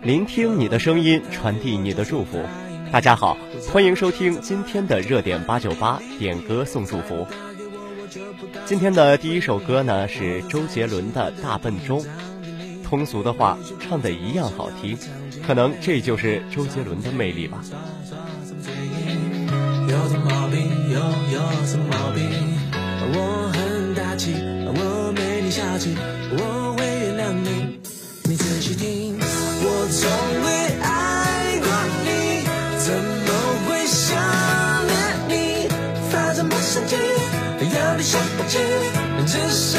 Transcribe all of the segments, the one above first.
聆听你的声音，传递你的祝福。大家好，欢迎收听今天的热点八九八点歌送祝福。今天的第一首歌呢是周杰伦的《大笨钟》，通俗的话唱的一样好听，可能这就是周杰伦的魅力吧。有什么病？有有什么病？我很大气，我没你小气，我会。我从未爱过你，怎么会想念你？发什么神经，有点想不起，只是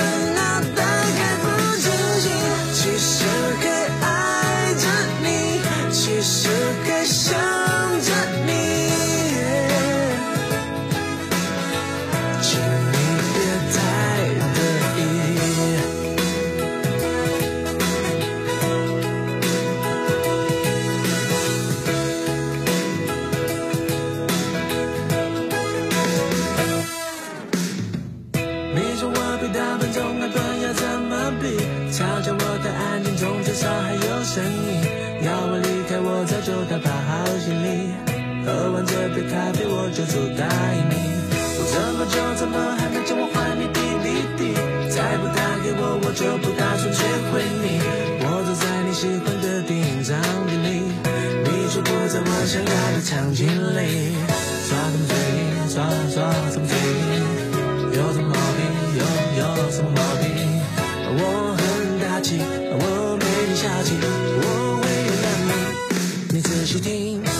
就打包好行李。喝完这杯咖啡，我就走答应你。我这么久怎么还没叫我还你 DVD？再不打给我，我就不打算追回你。我坐在你喜欢的电影场景里，你却不在我想要的场景里。耍什么嘴硬？耍耍什么嘴硬？有什么毛病？有有什么毛病？我很大气，我没你小气，我你。你仔细听，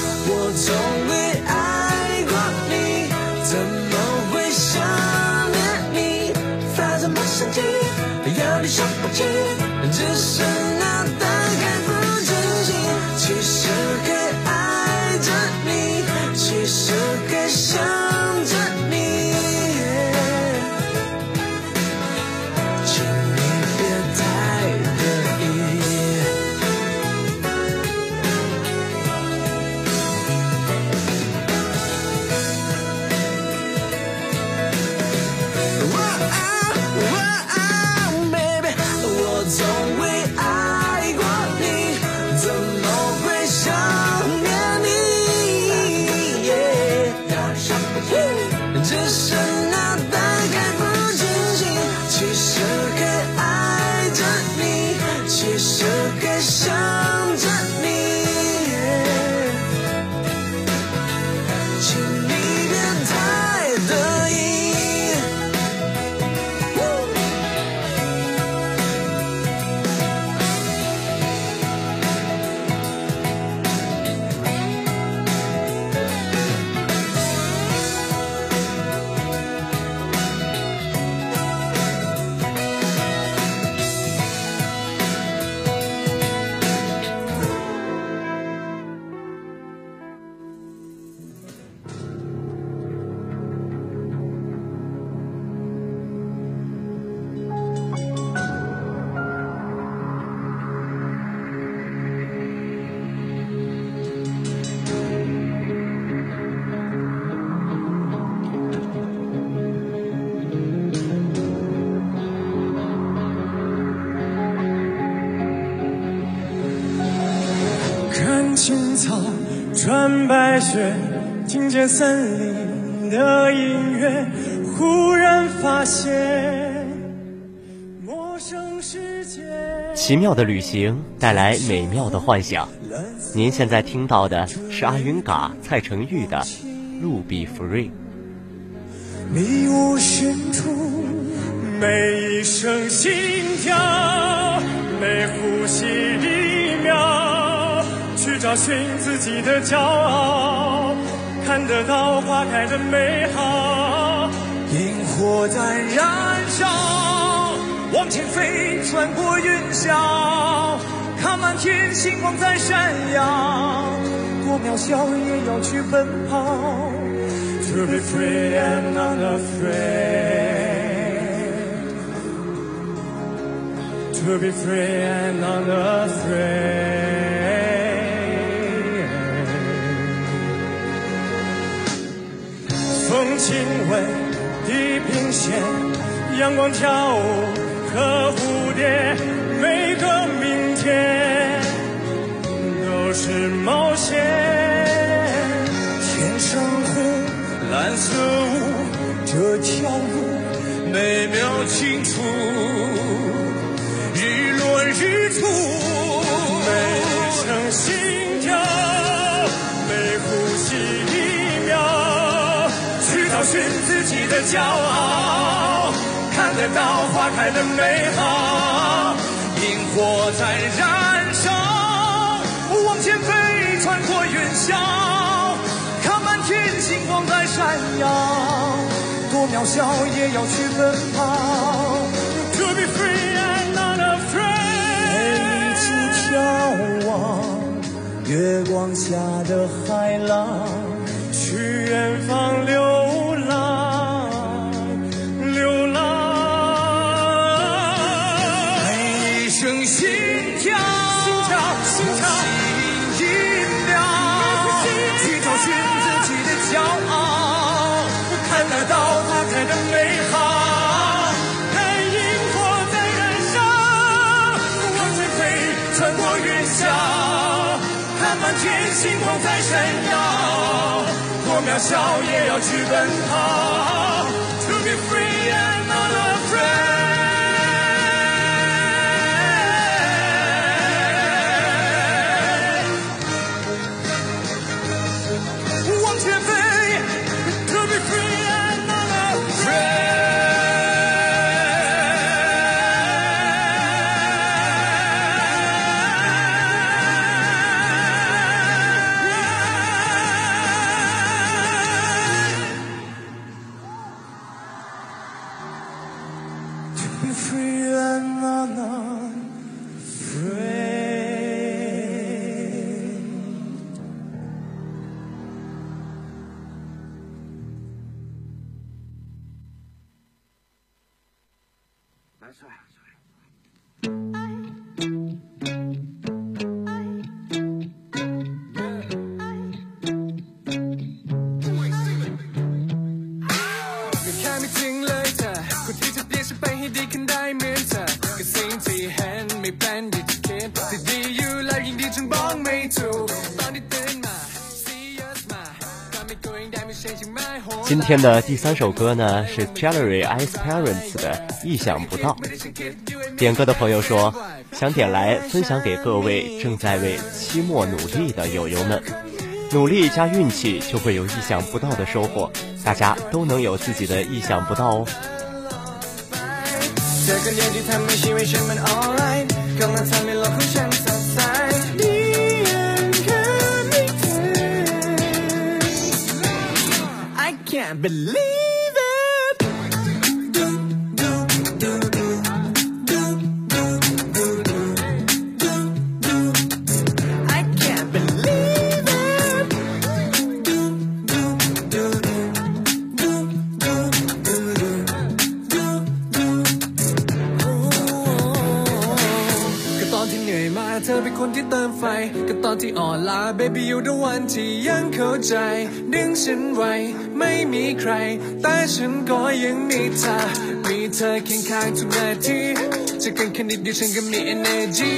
青草，穿白雪，听见森林的音乐，忽然发现陌生世界。奇妙的旅行带来美妙的幻想。您现在听到的是阿云嘎、蔡成玉的《路比 free》。迷雾深处，每一声心跳，每呼吸一秒，去找寻自己的骄傲，看得到花开的美好，萤火在燃烧，往前飞，穿过云霄，看满天星光在闪耀，多渺小也要去奔跑。To be free and unafraid. To be free and unafraid. 亲吻地平线，阳光跳舞和蝴蝶，每个明天都是冒险。天上红，蓝色雾，这条路美妙清楚。日落日出，寻自己的骄傲。看得到花开的美好，萤火在燃烧，往前飞，穿过云霄，看满天星光在闪耀，多渺小也要去奔跑。To be free and not afraid，陪你去眺望月光下的海浪，去远方星光在闪耀，多渺小也要去奔跑。To be free and free and not 今天的第三首歌呢是 Jellery Ice Parents 的《意想不到》。点歌的朋友说，想点来分享给各位正在为期末努力的友友们。努力加运气，就会有意想不到的收获。大家都能有自己的意想不到哦。这个年纪ทำ I can't believe ล้า baby you the one ที่ยังเข้าใจ ดึงฉันไว้ไม่มีใคร แต่ฉันก็ยังมีเธอ มีเธอเคียงข้างทุกนาทีจะกันแค่นิดเดียวฉันก็มี energy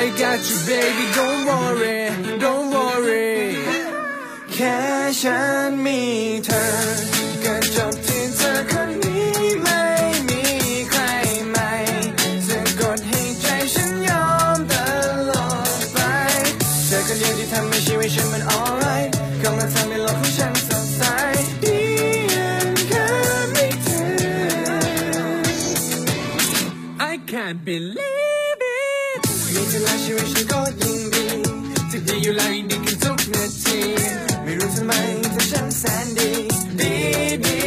I got you baby don't worry don't worry แค่ฉันมีเธอ believe it ยิ่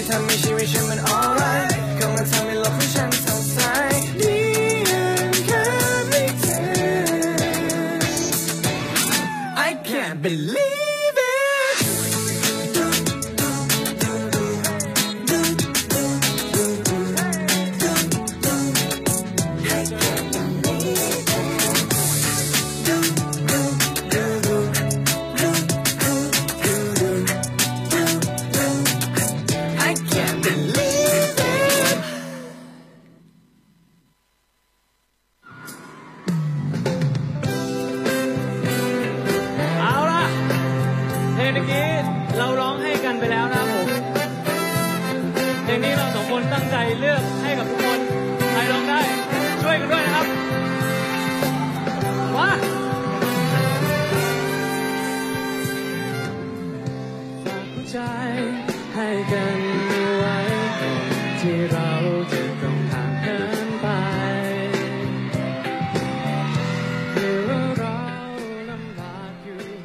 ที่ทำให้ชีวิตฉันมัน alright กำลังทำให้โลกของฉัน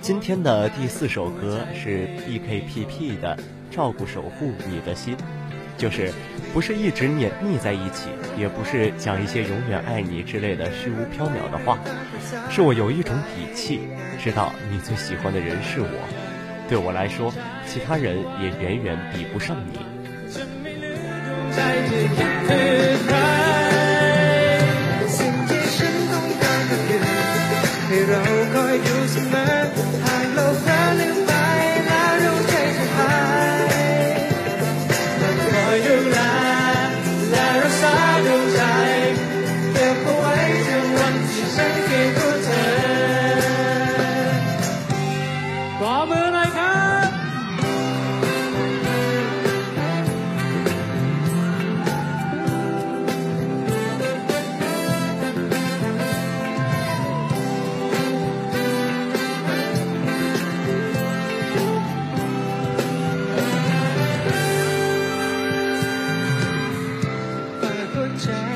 今天的第四首歌是 BKPP 的《照顾守护你的心》，就是不是一直黏腻在一起，也不是讲一些永远爱你之类的虚无缥缈的话，是我有一种底气，知道你最喜欢的人是我，对我来说，其他人也远远比不上你。 ใจ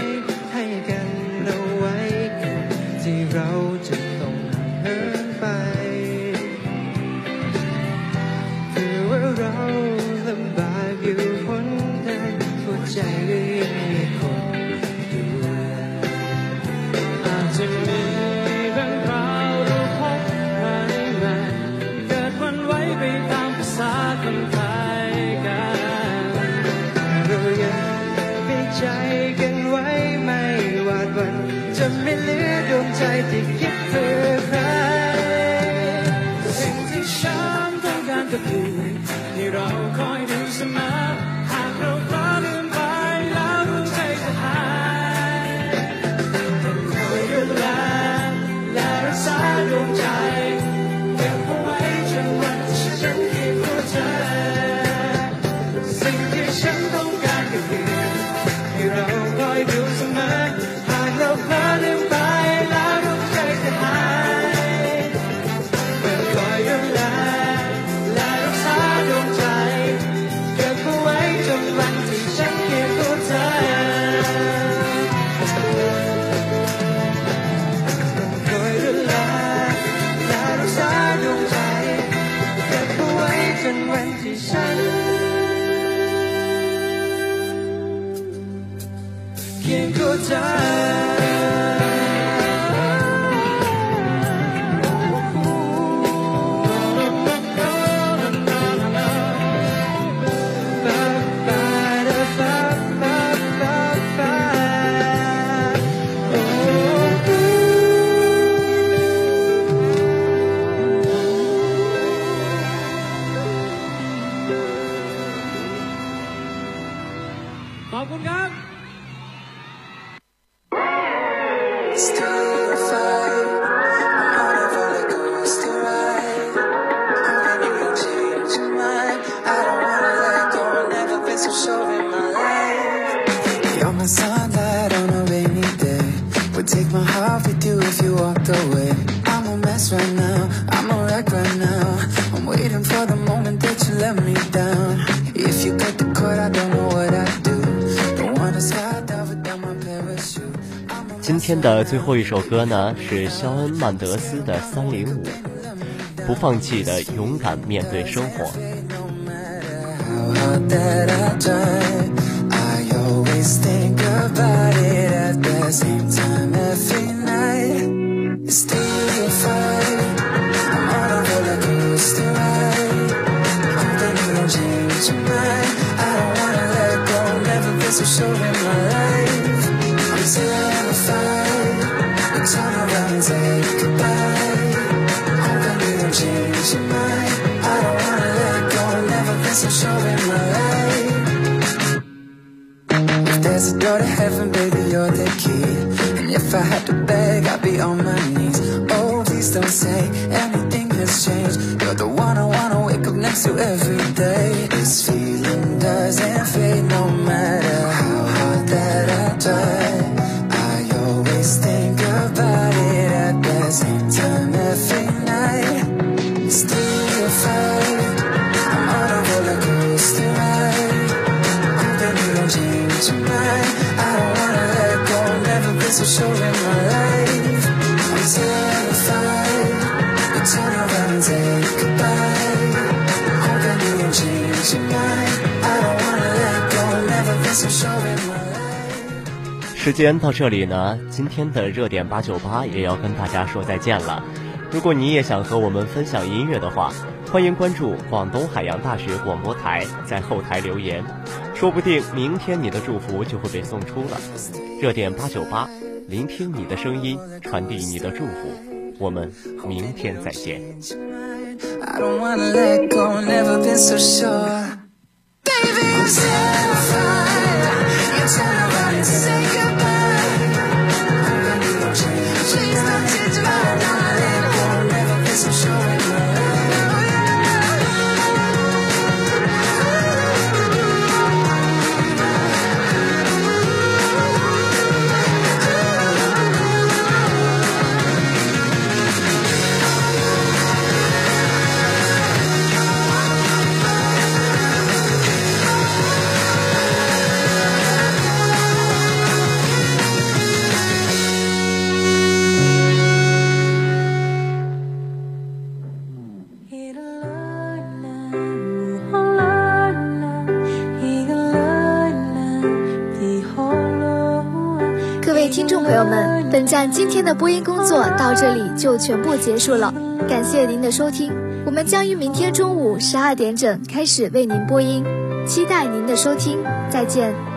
If you feel 今天的最后一首歌呢，是肖恩·曼德斯的《三零五》，不放弃的勇敢面对生活。I'm on a ride. Hoping you don't change your mind. I don't wanna let go, never been so sure in my life. can't fade no matter how hard that I try. I always think about it at the same time every night. Still you fight I'm on a roller coaster ride. Hoping you don't change your mind I don't wanna let go, never been so sure in my 时间到这里呢，今天的热点八九八也要跟大家说再见了。如果你也想和我们分享音乐的话，欢迎关注广东海洋大学广播台，在后台留言，说不定明天你的祝福就会被送出了。热点八九八，聆听你的声音，传递你的祝福，我们明天再见。tell her to say goodbye 朋友们本站今天的播音工作到这里就全部结束了，感谢您的收听，我们将于明天中午十二点整开始为您播音，期待您的收听，再见。